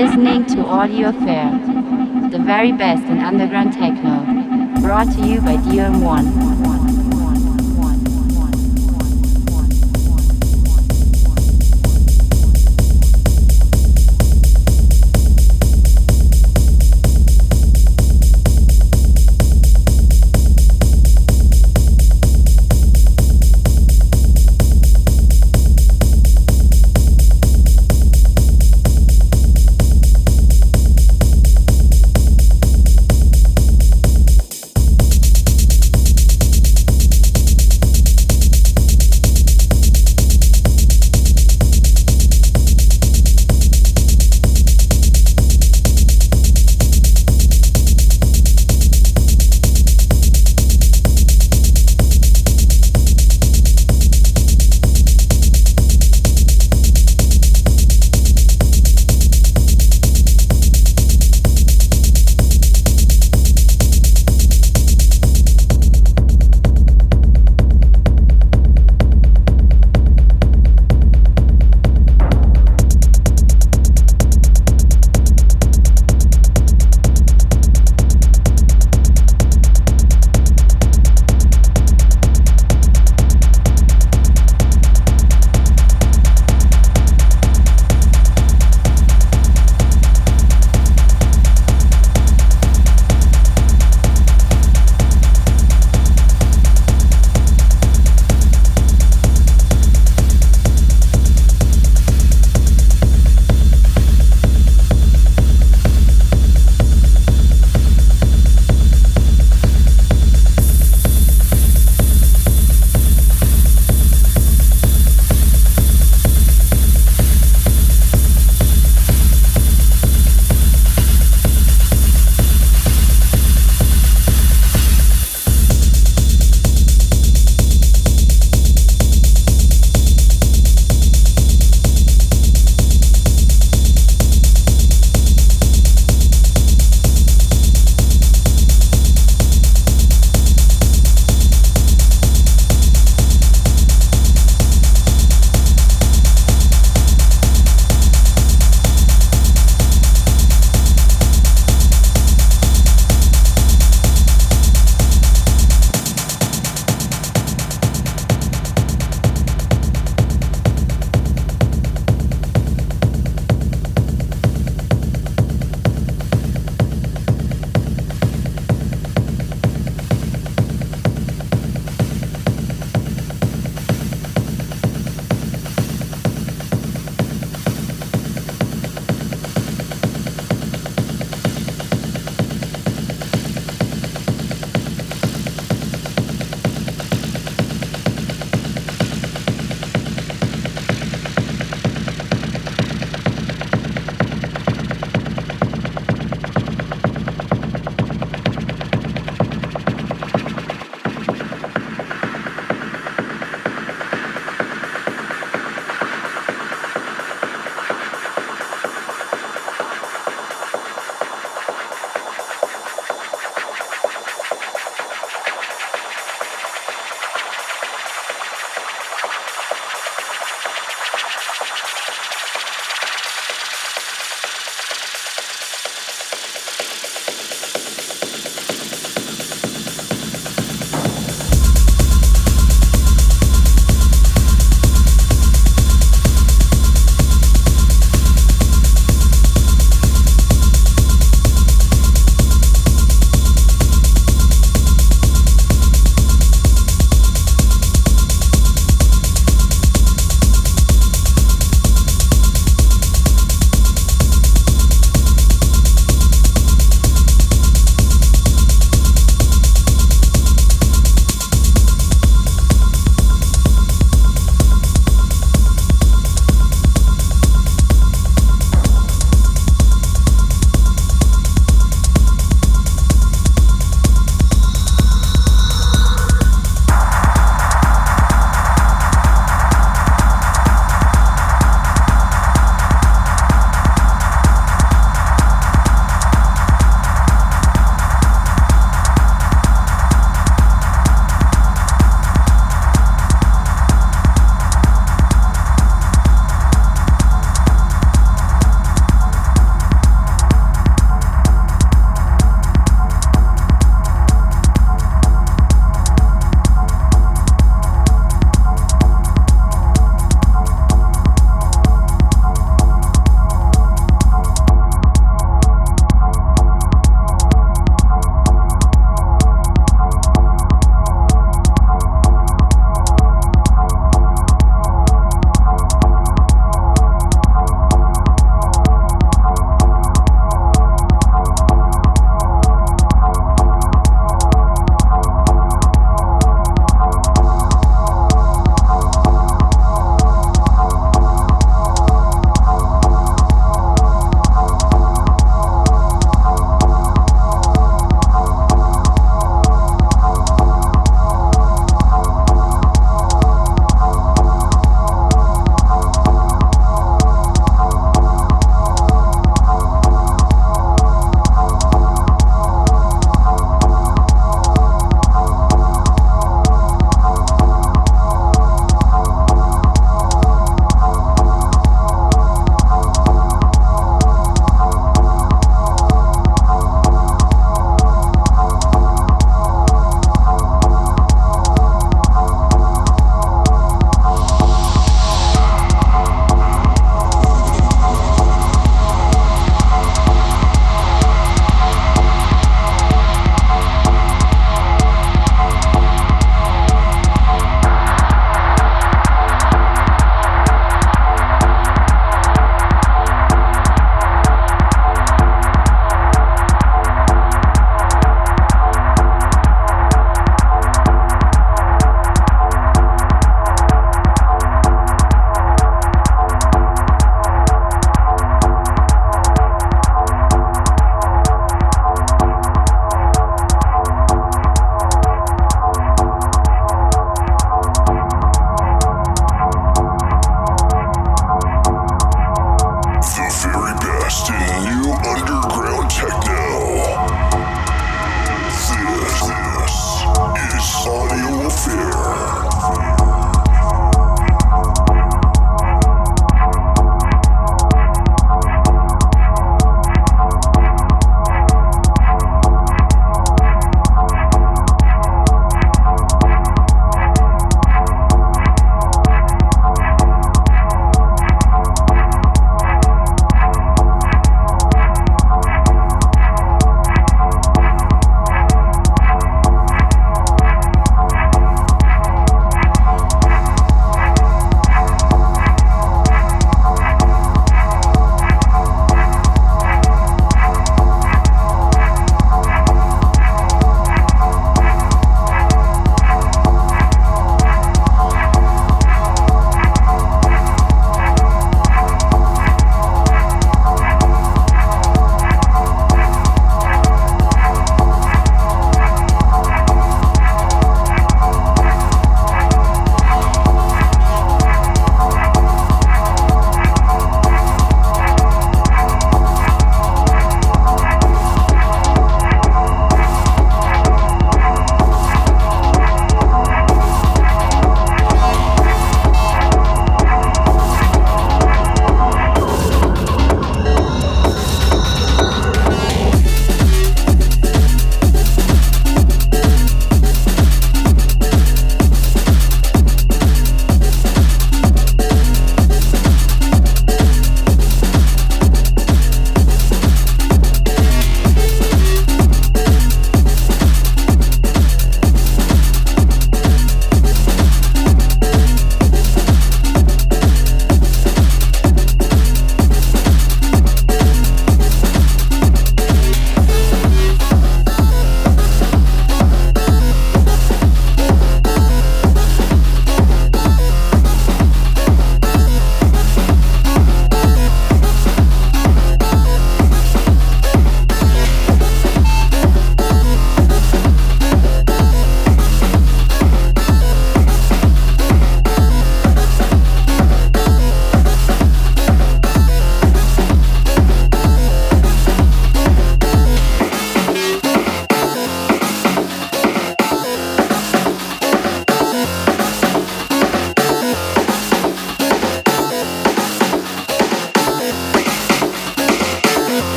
listening to Audio Affair, the very best in underground techno, brought to you by DOM1.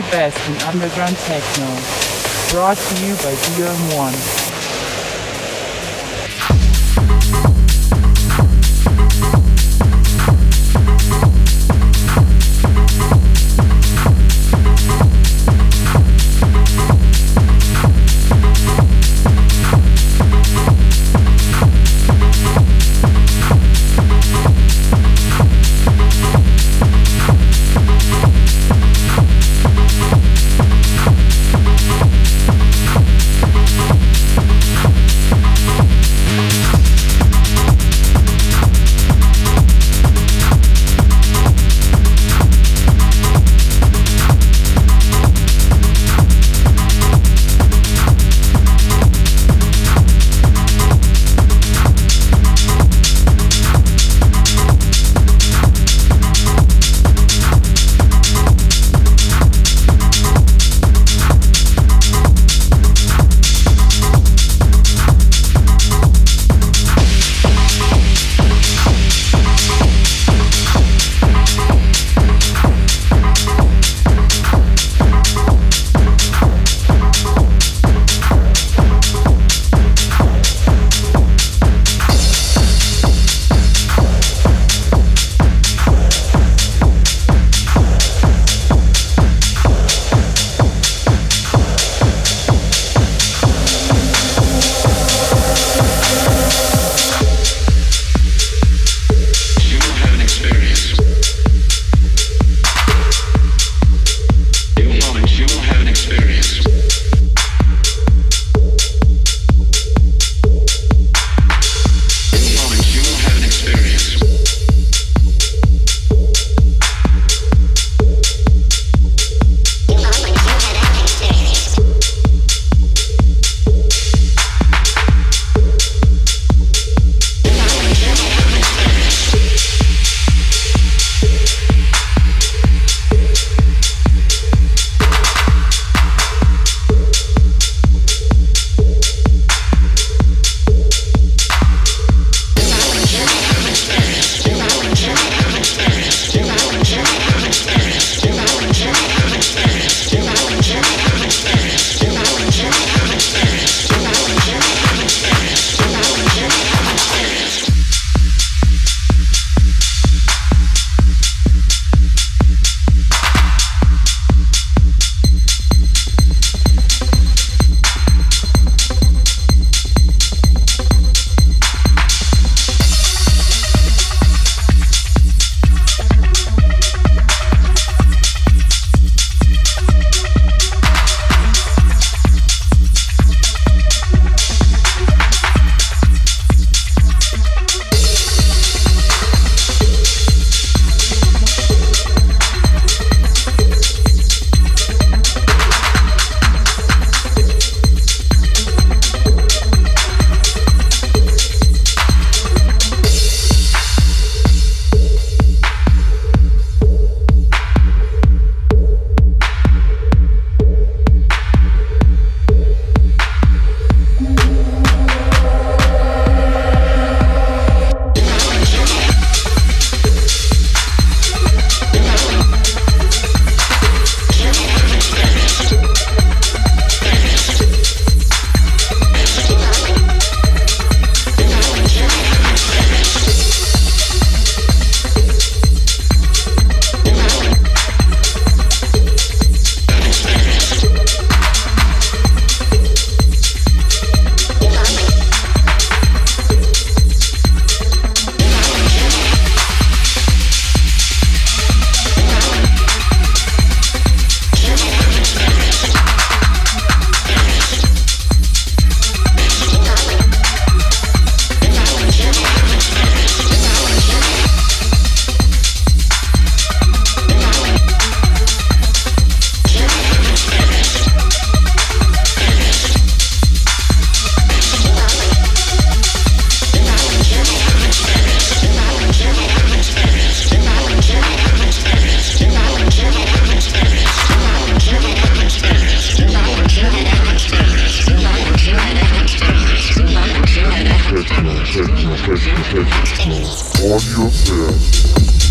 Very best in underground techno. Brought to you by DM1. Audio Affair.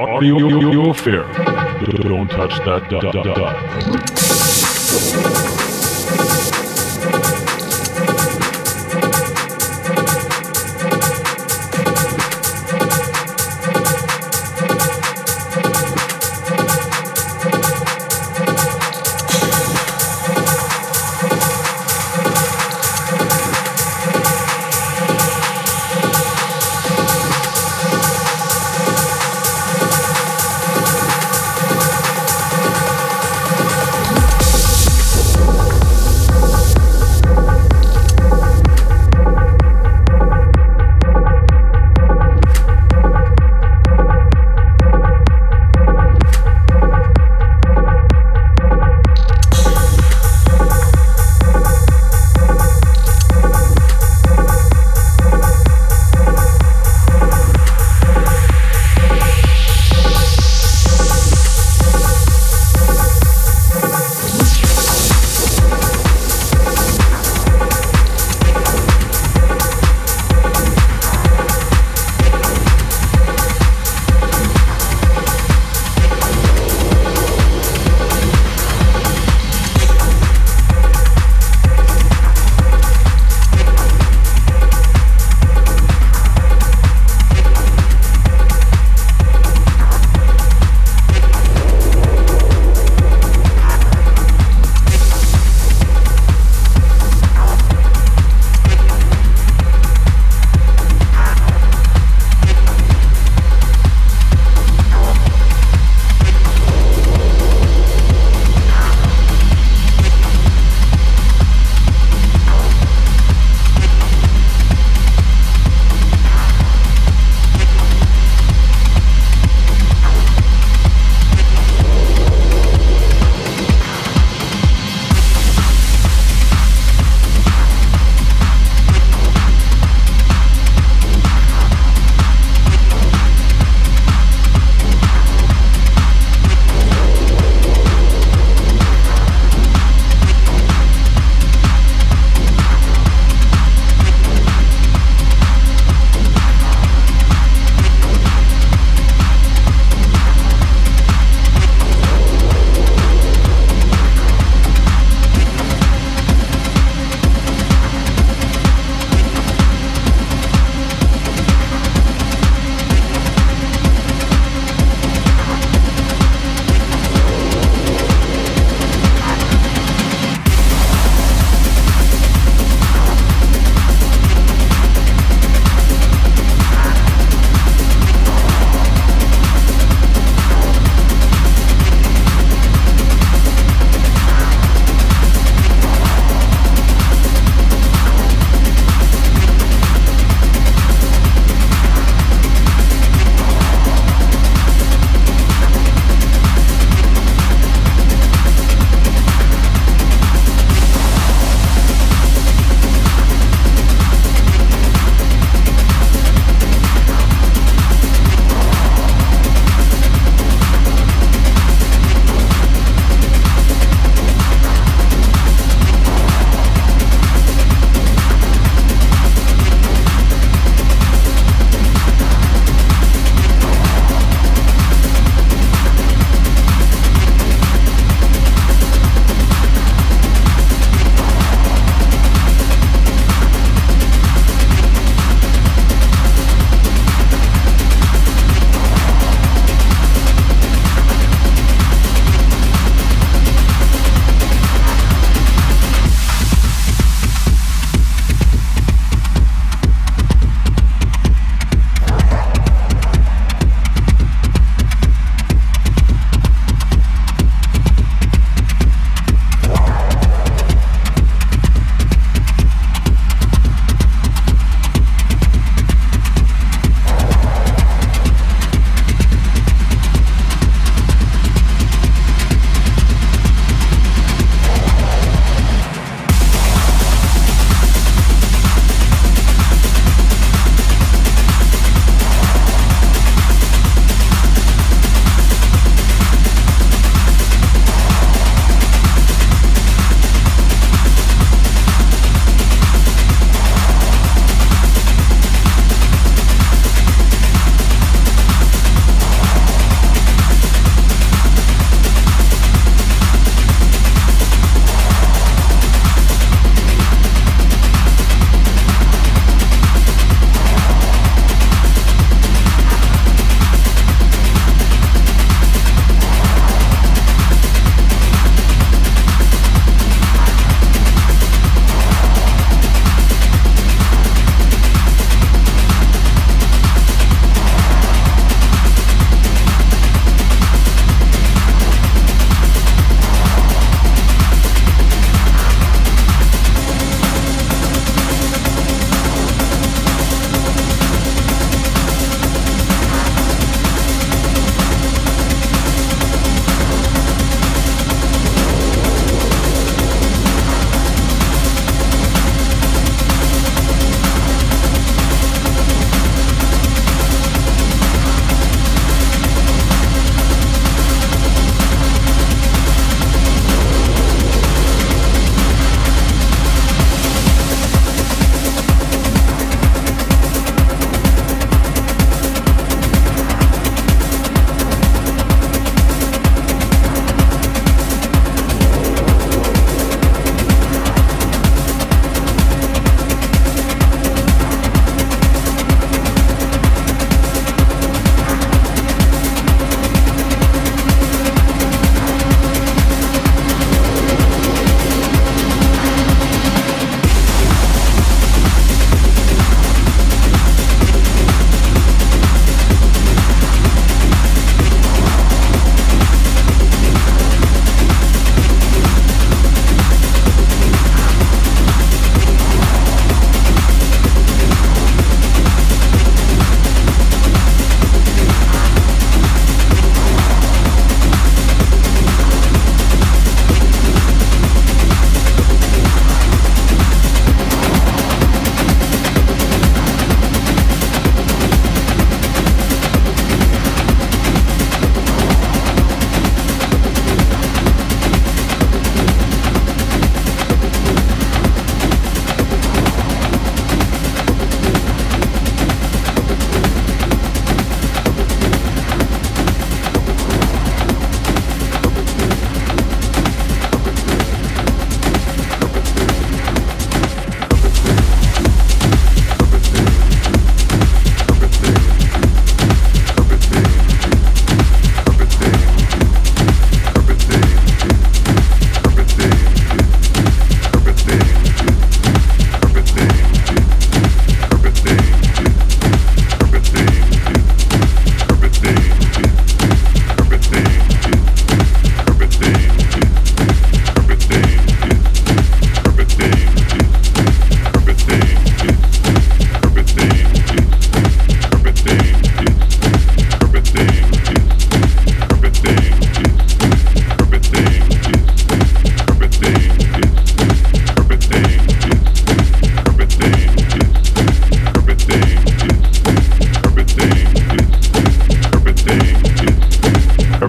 Audio, audio, audio, audio affair. Don't touch that.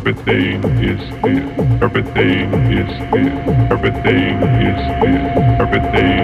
everything is this, everything is this, everything is this, everything.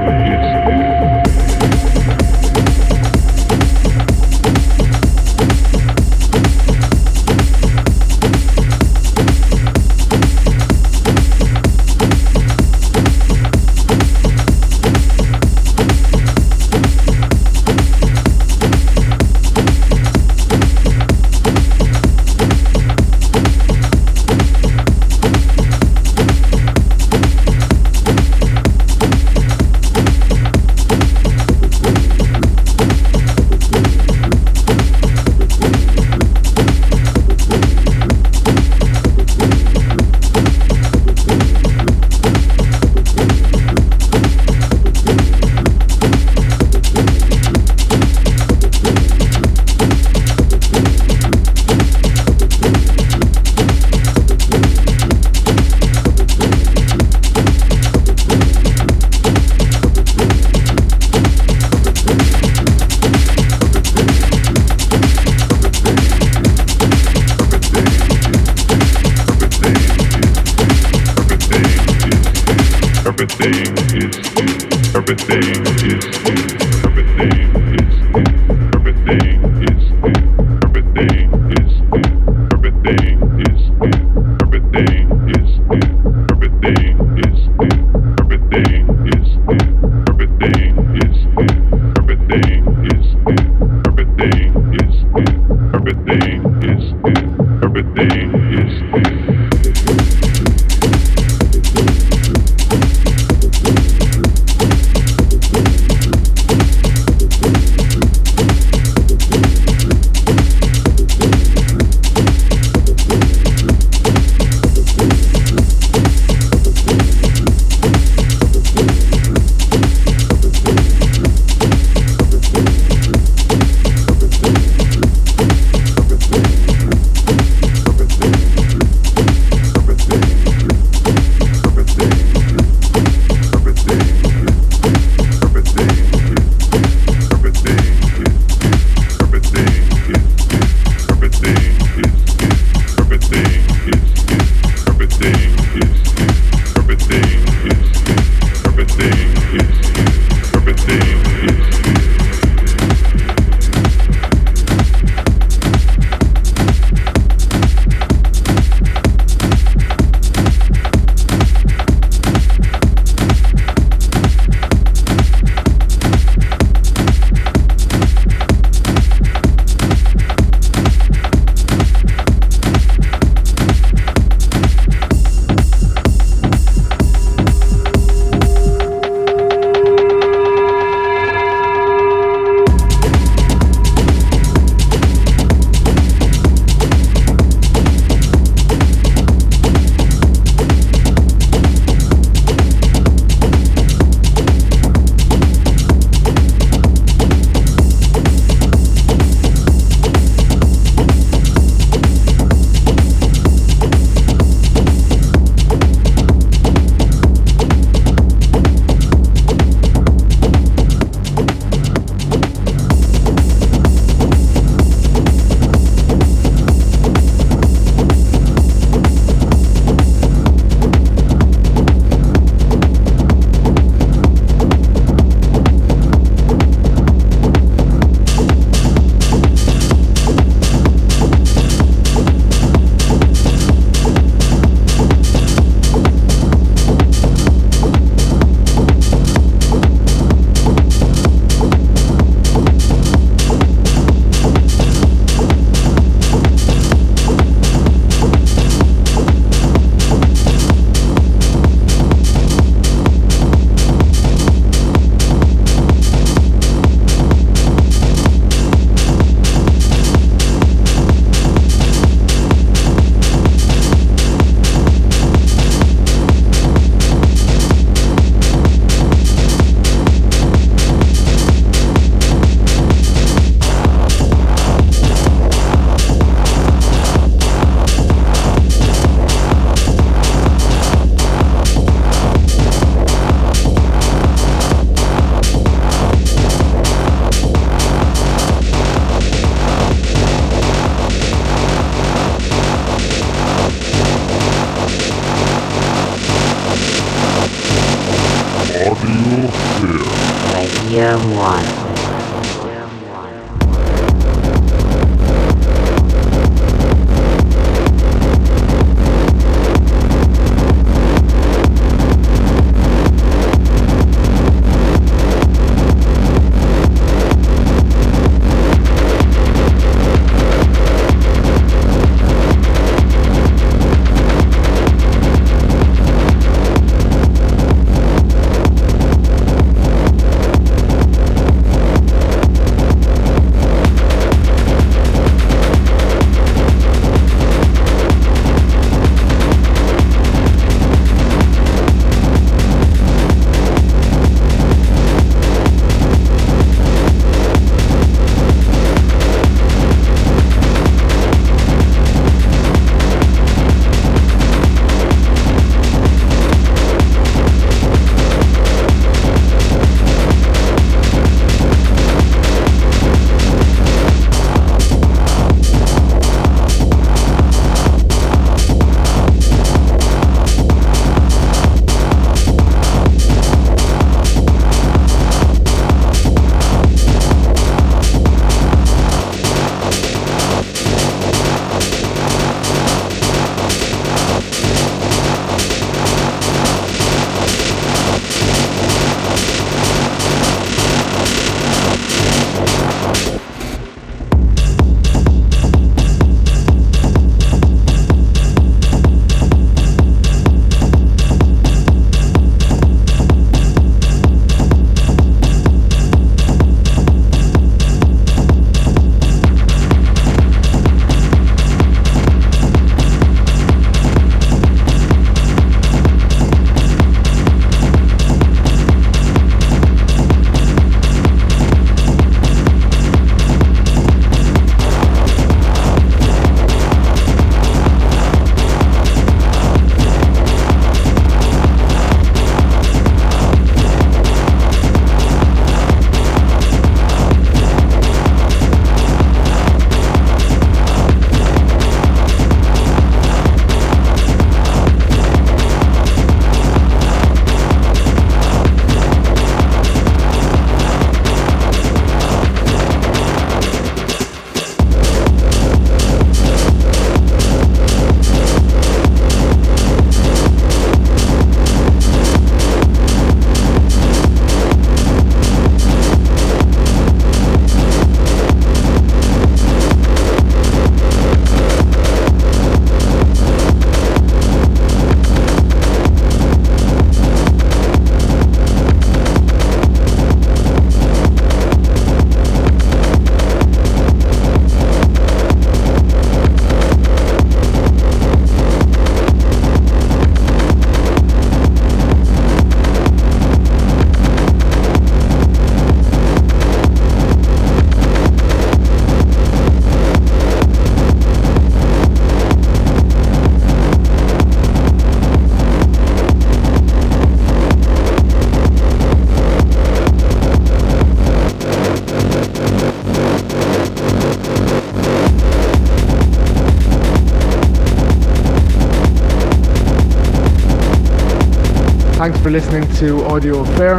To Audio Affair.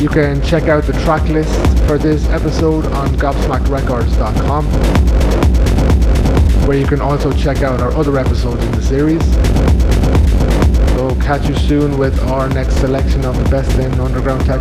You can check out the track list for this episode on gobsmackrecords.com, where you can also check out our other episodes in the series. So catch you soon with our next selection of the best in underground tech.